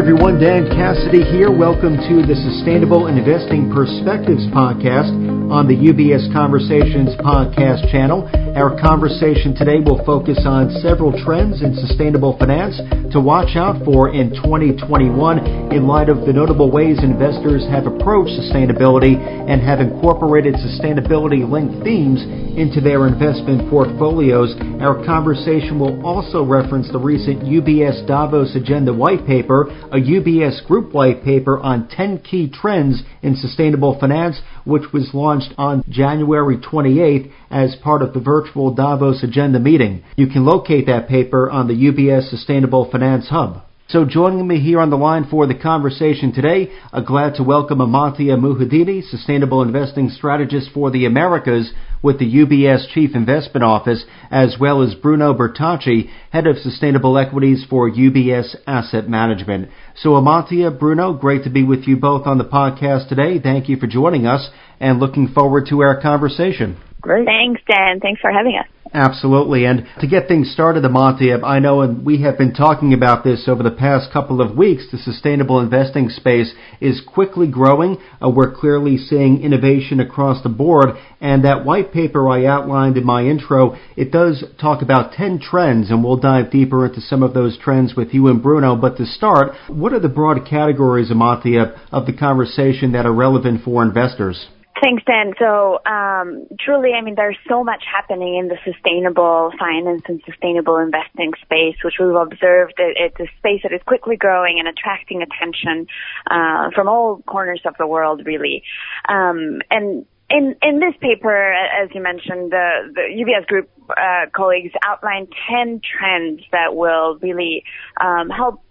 everyone. Dan Cassidy here. Welcome to the Sustainable Investing Perspectives podcast on the UBS Conversations podcast channel. Our conversation today will focus on several trends in sustainable finance to watch out for in 2021 in light of the notable ways investors have approached sustainability and have incorporated sustainability linked themes into their investment portfolios. Our conversation will also reference the recent UBS Davos Agenda White Paper a UBS Group white paper on 10 key trends in sustainable finance, which was launched on January 28th as part of the virtual Davos Agenda meeting. You can locate that paper on the UBS Sustainable Finance Hub. So joining me here on the line for the conversation today, uh, glad to welcome Amantia Muhedini, Sustainable Investing Strategist for the Americas with the UBS Chief Investment Office, as well as Bruno Bertocci, Head of Sustainable Equities for UBS Asset Management. So Amantia, Bruno, great to be with you both on the podcast today. Thank you for joining us and looking forward to our conversation. Great. Thanks, Dan. Thanks for having us. Absolutely. And to get things started, Amantia, I know and we have been talking about this over the past couple of weeks. The sustainable investing space is quickly growing. Uh, we're clearly seeing innovation across the board. And that white paper I outlined in my intro, it does talk about 10 trends and we'll dive deeper into some of those trends with you and Bruno. But to start, what are the broad categories, Amantia, of the conversation that are relevant for investors? Thanks, Dan. So, um, truly, I mean, there's so much happening in the sustainable finance and sustainable investing space, which we've observed it's a space that is quickly growing and attracting attention uh, from all corners of the world, really. Um, and in in this paper, as you mentioned, the, the UBS Group uh, colleagues outlined ten trends that will really um, help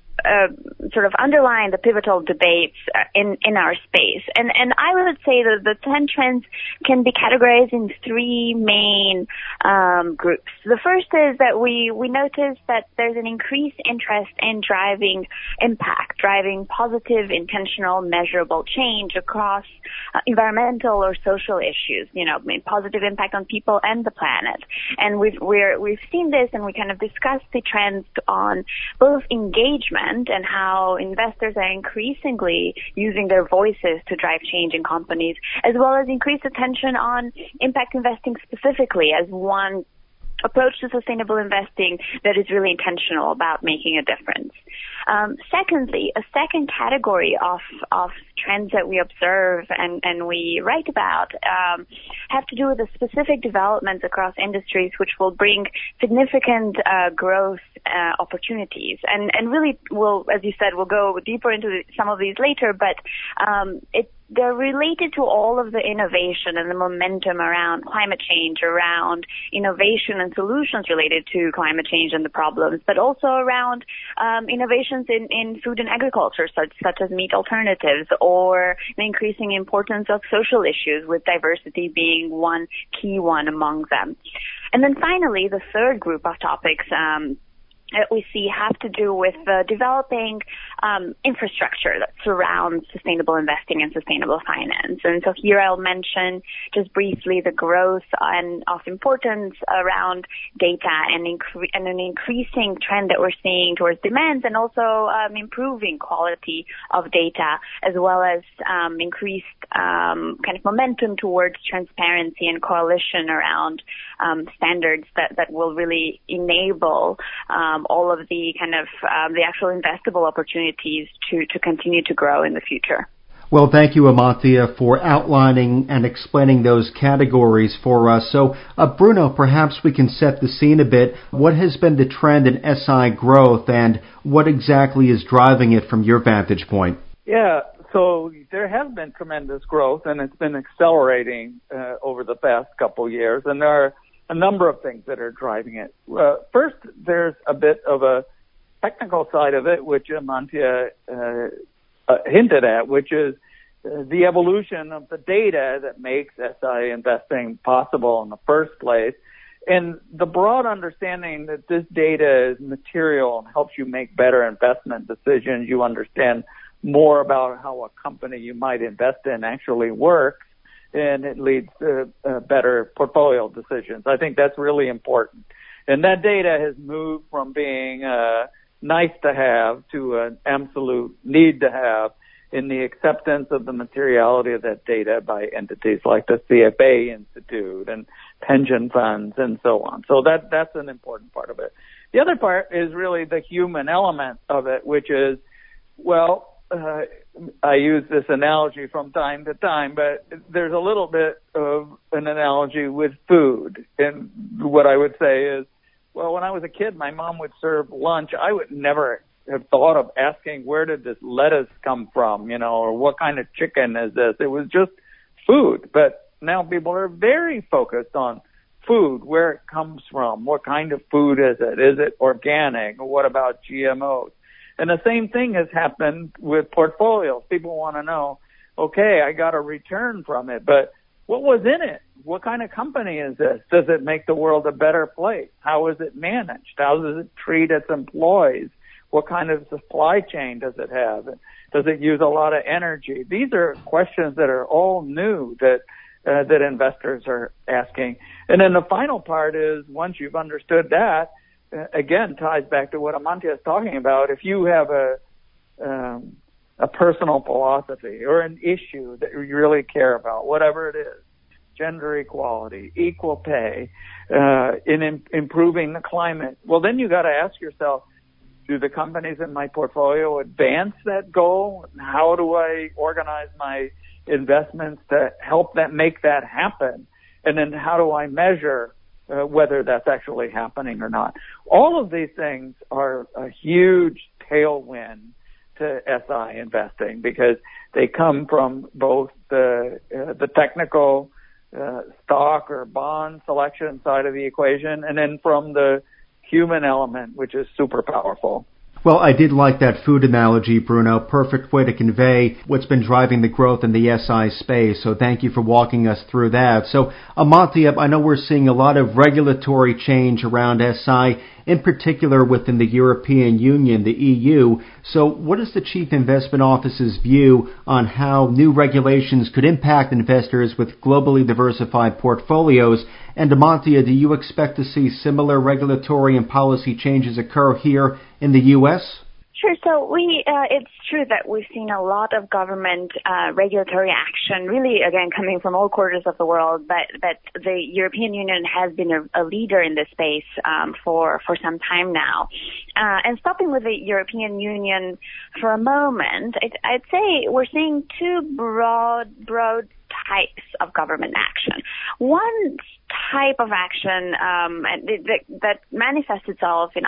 sort of underline the pivotal debates uh, in in our space. And and I would say that the ten trends can be categorized in three main um, groups. The first is that we we notice that there's an increased interest in driving impact, driving positive, intentional, measurable change across uh, environmental or social issues. You know, positive impact on people and the planet. And we've we're we've seen this, and we kind of discussed the trends on both engagement and how investors are increasingly using their voices to drive change in companies, as well as increased attention on impact investing specifically as one approach to sustainable investing that is really intentional about making a difference. Um, secondly, a second category of of trends that we observe and, and we write about um, have to do with the specific developments across industries which will bring significant uh, growth uh, opportunities. And and really, will as you said, we'll go deeper into some of these later. But um, it they're related to all of the innovation and the momentum around climate change, around innovation and solutions related to climate change and the problems, but also around um, innovations in, in food and agriculture, such, such as meat alternatives, or the increasing importance of social issues, with diversity being one key one among them. And then finally, the third group of topics um, that we see have to do with uh, developing um, infrastructure that surrounds sustainable investing and sustainable finance. And so here I'll mention just briefly the growth and of importance around data and, incre- and an increasing trend that we're seeing towards demands and also um, improving quality of data as well as um, increased um, kind of momentum towards transparency and coalition around um, standards that, that will really enable um, all of the kind of the actual investable opportunities to to continue to grow in the future. Well, thank you, Amantia, for outlining and explaining those categories for us. So, uh, Bruno, perhaps we can set the scene a bit. What has been the trend in SI growth and what exactly is driving it from your vantage point? Yeah, so there has been tremendous growth and it's been accelerating uh, over the past couple of years. And there are a number of things that are driving it. Uh, first, there's a bit of a technical side of it, which Amantia uh, uh, hinted at, which is uh, the evolution of the data that makes SI investing possible in the first place. And the broad understanding that this data is material and helps you make better investment decisions. You understand more about how a company you might invest in actually works and it leads to uh, better portfolio decisions. I think that's really important. And that data has moved from being uh, nice to have to an absolute need to have in the acceptance of the materiality of that data by entities like the CFA Institute and pension funds and so on. So that that's an important part of it. The other part is really the human element of it, which is, well, uh, I use this analogy from time to time, but there's a little bit of an analogy with food. And what I would say is, well, when I was a kid, my mom would serve lunch. I would never have thought of asking where did this lettuce come from, you know, or what kind of chicken is this? It was just food. But now people are very focused on food, where it comes from, what kind of food is it? Is it organic? What about GMOs? And the same thing has happened with portfolios. People want to know, okay, I got a return from it, but what was in it? What kind of company is this? Does it make the world a better place? How is it managed? How does it treat its employees? What kind of supply chain does it have? Does it use a lot of energy? These are questions that are all new that uh, that investors are asking. And then the final part is once you've understood that, uh, again ties back to what Amantia is talking about. If you have a um, a personal philosophy or an issue that you really care about, whatever it is, gender equality, equal pay, uh, in, in improving the climate, well, then you got to ask yourself, do the companies in my portfolio advance that goal? How do I organize my investments to help that make that happen? And then how do I measure uh, whether that's actually happening or not? All of these things are a huge tailwind to SI investing because they come from both the uh, the technical uh, stock or bond selection side of the equation, and then from the human element, which is super powerful. Well, I did like that food analogy, Bruno. Perfect way to convey what's been driving the growth in the SI space. So thank you for walking us through that. So, Amantia, I know we're seeing a lot of regulatory change around SI in particular within the European Union, the EU. So what is the Chief Investment Office's view on how new regulations could impact investors with globally diversified portfolios? And Amantia, do you expect to see similar regulatory and policy changes occur here in the U.S.? Sure. So we, uh, it's true that we've seen a lot of government uh, regulatory action, really again coming from all quarters of the world. But but the European Union has been a, a leader in this space um, for for some time now. Uh, and stopping with the European Union for a moment, it, I'd say we're seeing two broad broad types of government action. One type of action um, that, that manifests itself in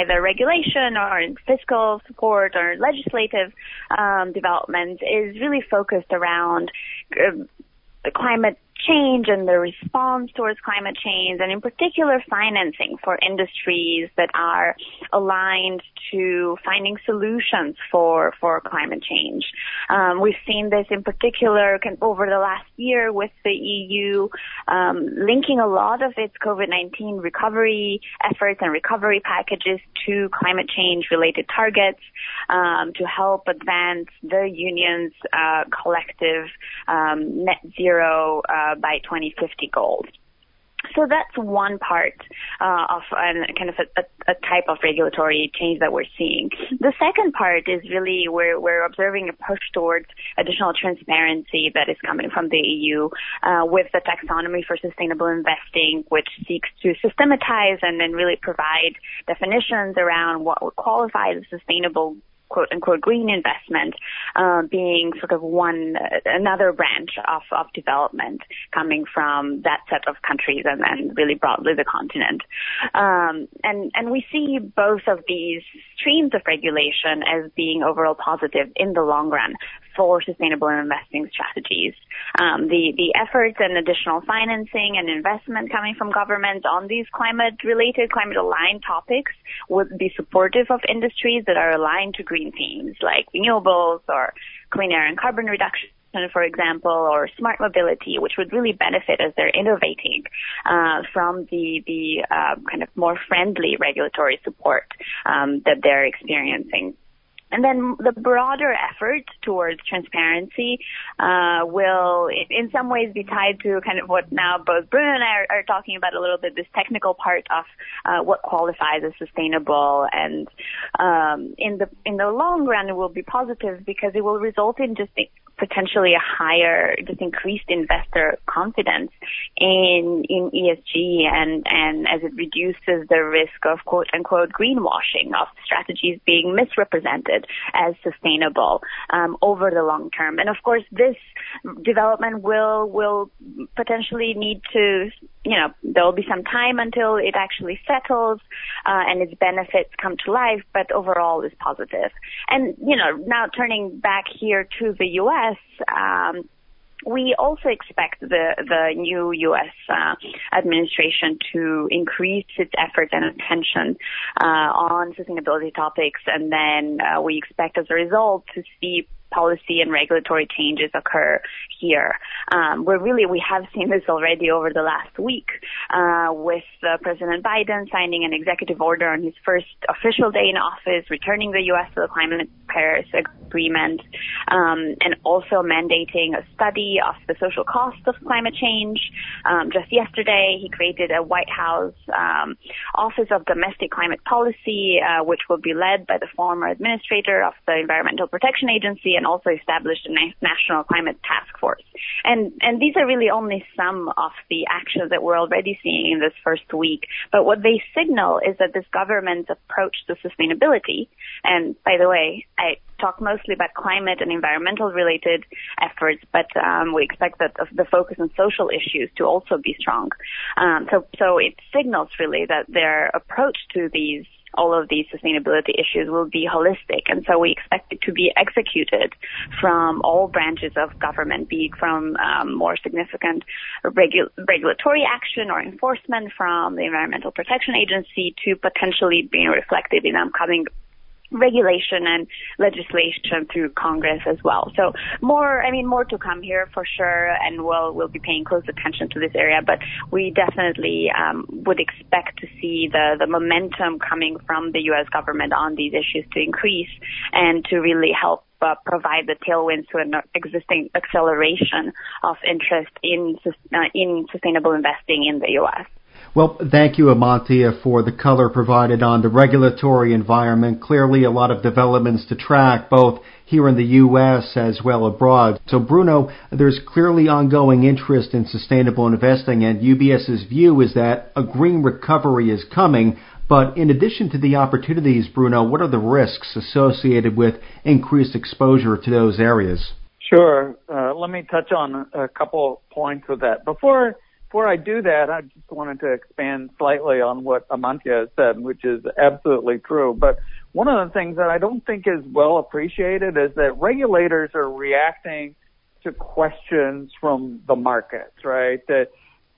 either regulation or fiscal support or legislative um, development is really focused around uh, climate change and the response towards climate change, and in particular financing for industries that are aligned to finding solutions for for climate change. Um, we've seen this in particular over the last year with the EU um, linking a lot of its COVID-19 recovery efforts and recovery packages to climate change related targets um, to help advance the union's uh, collective um, net zero. Uh, by 2050 goals. So that's one part uh, of uh, kind of a, a, type of regulatory change that we're seeing. The second part is really where we're observing a push towards additional transparency that is coming from the EU uh, with the taxonomy for sustainable investing, which seeks to systematize and then really provide definitions around what would qualify as sustainable quote unquote green investment uh, being sort of one another branch of, of development coming from that set of countries and then really broadly the continent. Um, and and we see both of these streams of regulation as being overall positive in the long run for sustainable investing strategies. Um, the the efforts and additional financing and investment coming from governments on these climate related, climate aligned topics would be supportive of industries that are aligned to green themes like renewables or clean air and carbon reduction for example, or smart mobility, which would really benefit as they're innovating uh, from the the uh, kind of more friendly regulatory support um, that they're experiencing And then the broader effort towards transparency uh, will, in some ways, be tied to kind of what now both Bruno and I are, are talking about a little bit, this technical part of uh, what qualifies as sustainable. And um, in the in the long run, it will be positive because it will result in just potentially a higher, just increased investor confidence in in ESG, and and as it reduces the risk of quote unquote greenwashing of strategies being misrepresented as sustainable um, over the long term. And of course, this development will will potentially need to, you know, there will be some time until it actually settles uh, and its benefits come to life. But overall, is positive. And you know, now turning back here to the U.S. Um, we also expect the the new U.S. Uh, administration to increase its efforts and attention uh, on sustainability topics, and then uh, we expect as a result to see policy and regulatory changes occur here. Um, where really we have seen this already over the last week uh, with uh, President Biden signing an executive order on his first official day in office, returning the U.S. to the climate Paris Agreement, um, and also mandating a study of the social costs of climate change. Um, just yesterday, he created a White House um, Office of Domestic Climate Policy, uh, which will be led by the former administrator of the Environmental Protection Agency and also established a national climate task force. And and these are really only some of the actions that we're already seeing in this first week. But what they signal is that this government's approach to sustainability, and by the way, I talk mostly about climate and environmental related efforts, but um, we expect that the focus on social issues to also be strong. Um, so so it signals really that their approach to these all of these sustainability issues will be holistic. And so we expect it to be executed from all branches of government, be it from um, more significant regu- regulatory action or enforcement from the Environmental Protection Agency to potentially being reflected in upcoming regulation and legislation through Congress as well. So more, I mean, more to come here for sure, and we'll we'll be paying close attention to this area. But we definitely um, would expect to see the the momentum coming from the U.S. government on these issues to increase and to really help uh, provide the tailwinds to an existing acceleration of interest in uh, in sustainable investing in the U.S. Well, thank you, Amantia, for the color provided on the regulatory environment. Clearly, a lot of developments to track, both here in the U.S. as well abroad. So, Bruno, there's clearly ongoing interest in sustainable investing, and UBS's view is that a green recovery is coming. But in addition to the opportunities, Bruno, what are the risks associated with increased exposure to those areas? Sure. Uh, let me touch on a couple points with that. Before before I do that, I just wanted to expand slightly on what Amantia said, which is absolutely true. But one of the things that I don't think is well appreciated is that regulators are reacting to questions from the markets, right? That,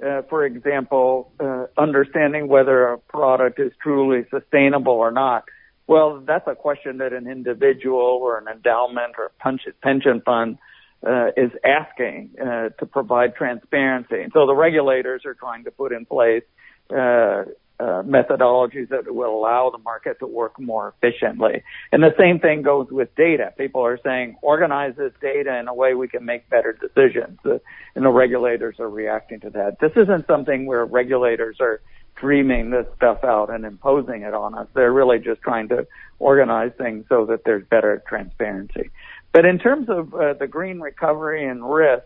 uh, for example, uh, understanding whether a product is truly sustainable or not. Well, that's a question that an individual or an endowment or a pension fund uh, is asking uh, to provide transparency. And so the regulators are trying to put in place uh, uh, methodologies that will allow the market to work more efficiently. And the same thing goes with data. People are saying, organize this data in a way we can make better decisions. Uh, and the regulators are reacting to that. This isn't something where regulators are dreaming this stuff out and imposing it on us. They're really just trying to organize things so that there's better transparency. But in terms of uh, the green recovery and risk,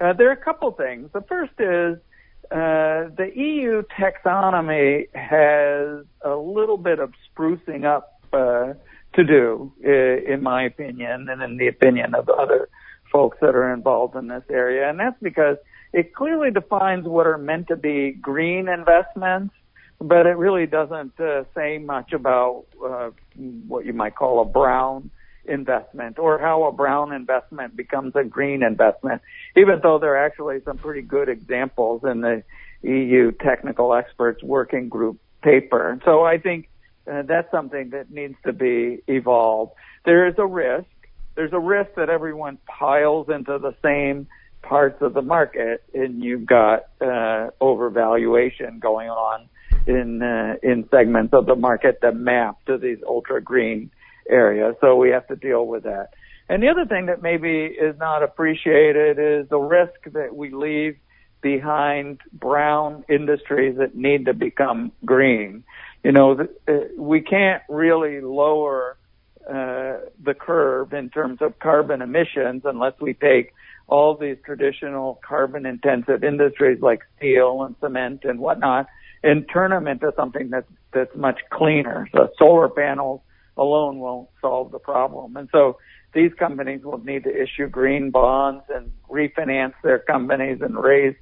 uh, there are a couple things. The first is uh, the EU taxonomy has a little bit of sprucing up uh, to do, in my opinion, and in the opinion of the other folks that are involved in this area. And that's because it clearly defines what are meant to be green investments, but it really doesn't uh, say much about uh, what you might call a brown investment or how a brown investment becomes a green investment, even though there are actually some pretty good examples in the EU technical experts working group paper. So I think uh, that's something that needs to be evolved. There is a risk. There's a risk that everyone piles into the same parts of the market and you've got uh, overvaluation going on in uh, in segments of the market that map to these ultra green area. So we have to deal with that. And the other thing that maybe is not appreciated is the risk that we leave behind brown industries that need to become green. You know, uh, we can't really lower uh, the curve in terms of carbon emissions unless we take all these traditional carbon intensive industries like steel and cement and whatnot and turn them into something that's that's much cleaner. So solar panels alone won't solve the problem. And so these companies will need to issue green bonds and refinance their companies and raise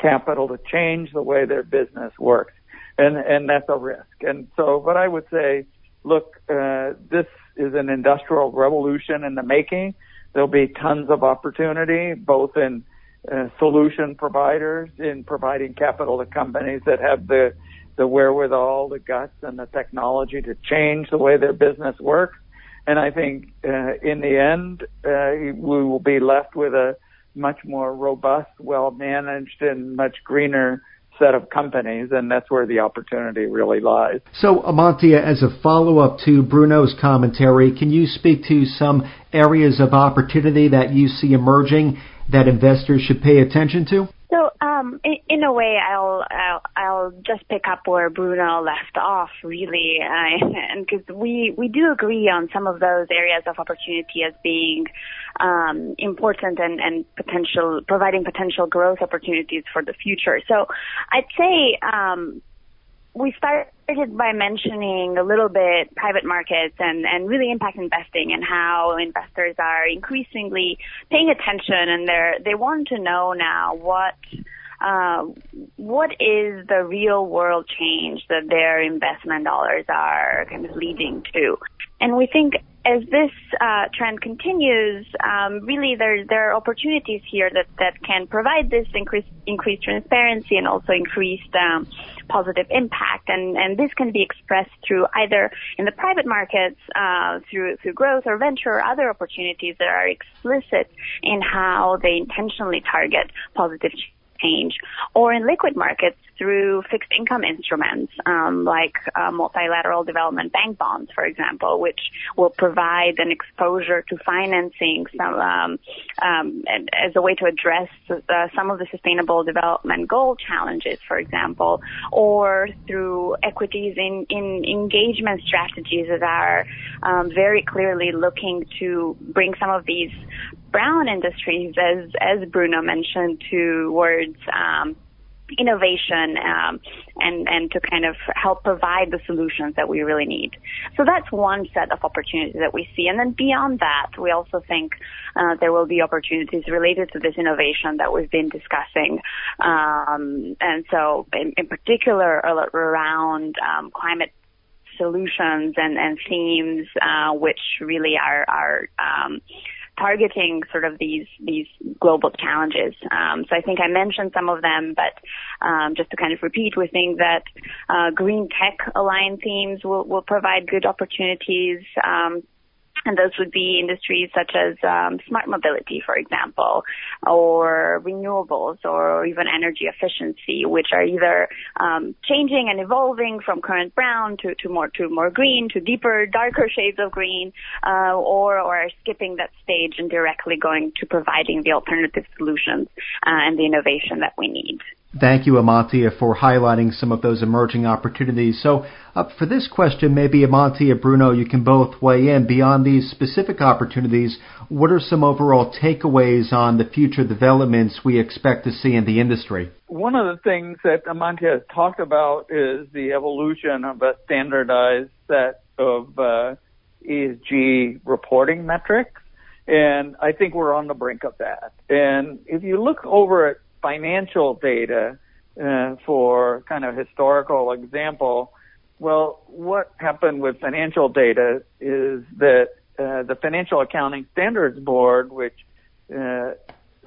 capital to change the way their business works. And, and that's a risk. And so, but I would say, look, uh, this is an industrial revolution in the making. There'll be tons of opportunity, both in uh, solution providers, in providing capital to companies that have the, the wherewithal, the guts, and the technology to change the way their business works. And I think uh, in the end, uh, we will be left with a much more robust, well managed, and much greener set of companies, and that's where the opportunity really lies. So, Amantia, as a follow up to Bruno's commentary, can you speak to some areas of opportunity that you see emerging that investors should pay attention to? So, um, in, in, a way, I'll, I'll, I'll just pick up where Bruno left off, really, because we we do agree on some of those areas of opportunity as being um, important and and potential providing potential growth opportunities for the future. So, I'd say um, we started by mentioning a little bit private markets and, and really impact investing and how investors are increasingly paying attention and they're, they want to know now what, uh, what is the real world change that their investment dollars are kind of leading to. And we think as this uh, trend continues, um, really there there are opportunities here that, that can provide this increased increased transparency and also increased um, positive impact. And and this can be expressed through either in the private markets uh, through through growth or venture or other opportunities that are explicit in how they intentionally target positive change, or in liquid markets through fixed income instruments um, like uh, multilateral development bank bonds, for example, which will provide an exposure to financing some, um, um, as a way to address uh, some of the sustainable development goal challenges, for example, or through equities in, in engagement strategies that are um, very clearly looking to bring some of these brown industries, as as Bruno mentioned, towards um, innovation um, and and to kind of help provide the solutions that we really need. So that's one set of opportunities that we see, and then beyond that, we also think uh, there will be opportunities related to this innovation that we've been discussing, um, and so in, in particular around um, climate solutions and, and themes, uh, which really are are um, targeting sort of these these global challenges. Um, so I think I mentioned some of them, but um, just to kind of repeat, we think that uh, green tech aligned themes will, will provide good opportunities um, and those would be industries such as um, smart mobility, for example, or renewables, or even energy efficiency, which are either um, changing and evolving from current brown to, to more to more green, to deeper, darker shades of green, uh, or or are skipping that stage and directly going to providing the alternative solutions uh, and the innovation that we need. Thank you, Amantia, for highlighting some of those emerging opportunities. So, uh, for this question, maybe Amantia, Bruno, you can both weigh in. Beyond these specific opportunities, what are some overall takeaways on the future developments we expect to see in the industry? One of the things that Amantia has talked about is the evolution of a standardized set of uh, ESG reporting metrics. And I think we're on the brink of that. And if you look over at financial data uh, for kind of historical example, well, what happened with financial data is that uh, the Financial Accounting Standards Board, which uh,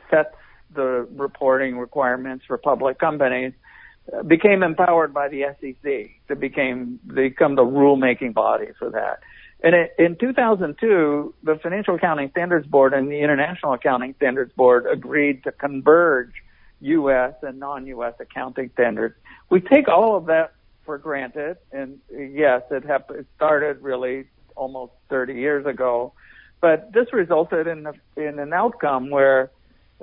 sets the reporting requirements for public companies, uh, became empowered by the SEC to became become the rulemaking body for that. And in 2002, the Financial Accounting Standards Board and the International Accounting Standards Board agreed to converge U.S. and non-U.S. accounting standards. We take all of that for granted, and yes, it, it started really almost 30 years ago. But this resulted in, a, in an outcome where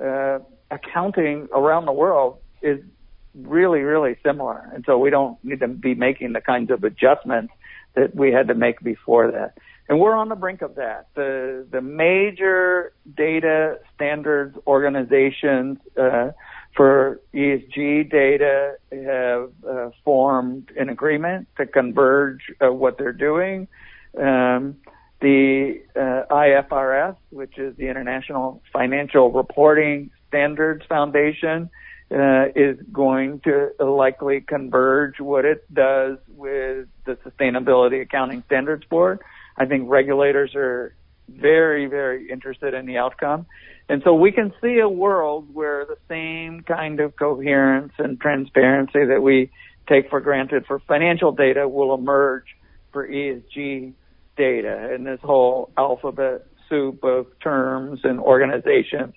uh, accounting around the world is really, really similar. And so we don't need to be making the kinds of adjustments that we had to make before that. And we're on the brink of that. The, the major data standards organizations, uh, for ESG data have uh, formed an agreement to converge uh, what they're doing. Um, the uh, IFRS, which is the International Financial Reporting Standards Foundation, uh, is going to likely converge what it does with the Sustainability Accounting Standards Board. I think regulators are very, very interested in the outcome. And so we can see a world where the same kind of coherence and transparency that we take for granted for financial data will emerge for ESG data and this whole alphabet soup of terms and organizations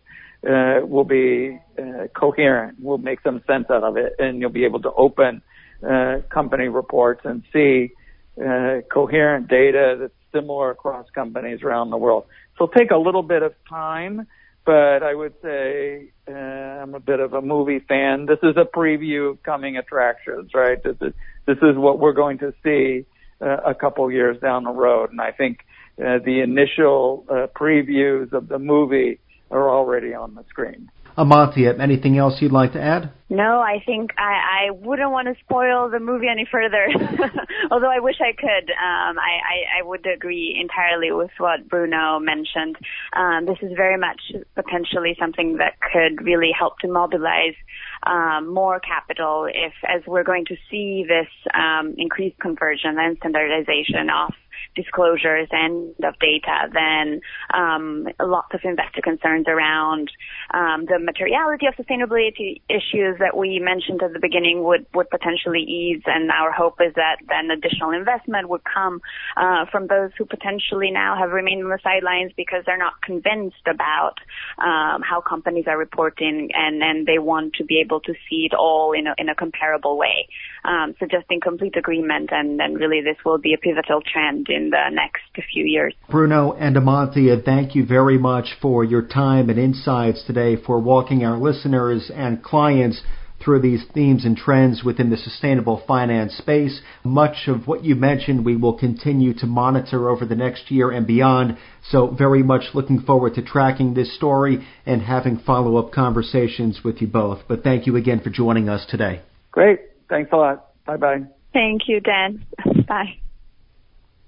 uh, will be uh, coherent. We'll make some sense out of it, and you'll be able to open uh, company reports and see uh, coherent data that's similar across companies around the world. So take a little bit of time, but I would say uh, I'm a bit of a movie fan. This is a preview of coming attractions, right? This is this is what we're going to see uh, a couple years down the road, and I think uh, the initial uh, previews of the movie are already on the screen. Amantia, anything else you'd like to add? No, I think I, I wouldn't want to spoil the movie any further. Although I wish I could. Um, I, I, I would agree entirely with what Bruno mentioned. Um, this is very much potentially something that could really help to mobilize um, more capital if, as we're going to see this um, increased conversion and standardization of disclosures and of data, then um, lots of investor concerns around um, the materiality of sustainability issues that we mentioned at the beginning would, would potentially ease. And our hope is that then additional investment would come uh, from those who potentially now have remained on the sidelines because they're not convinced about um, how companies are reporting and, and they want to be able to see it all in a, in a comparable way. Um, so just in complete agreement and, and really this will be a pivotal trend in the next few years. Bruno and Amantia, thank you very much for your time and insights today for walking our listeners and clients through these themes and trends within the sustainable finance space. Much of what you mentioned we will continue to monitor over the next year and beyond. So very much looking forward to tracking this story and having follow-up conversations with you both. But thank you again for joining us today. Great. Thanks a lot. Bye bye. Thank you, Dan. Bye.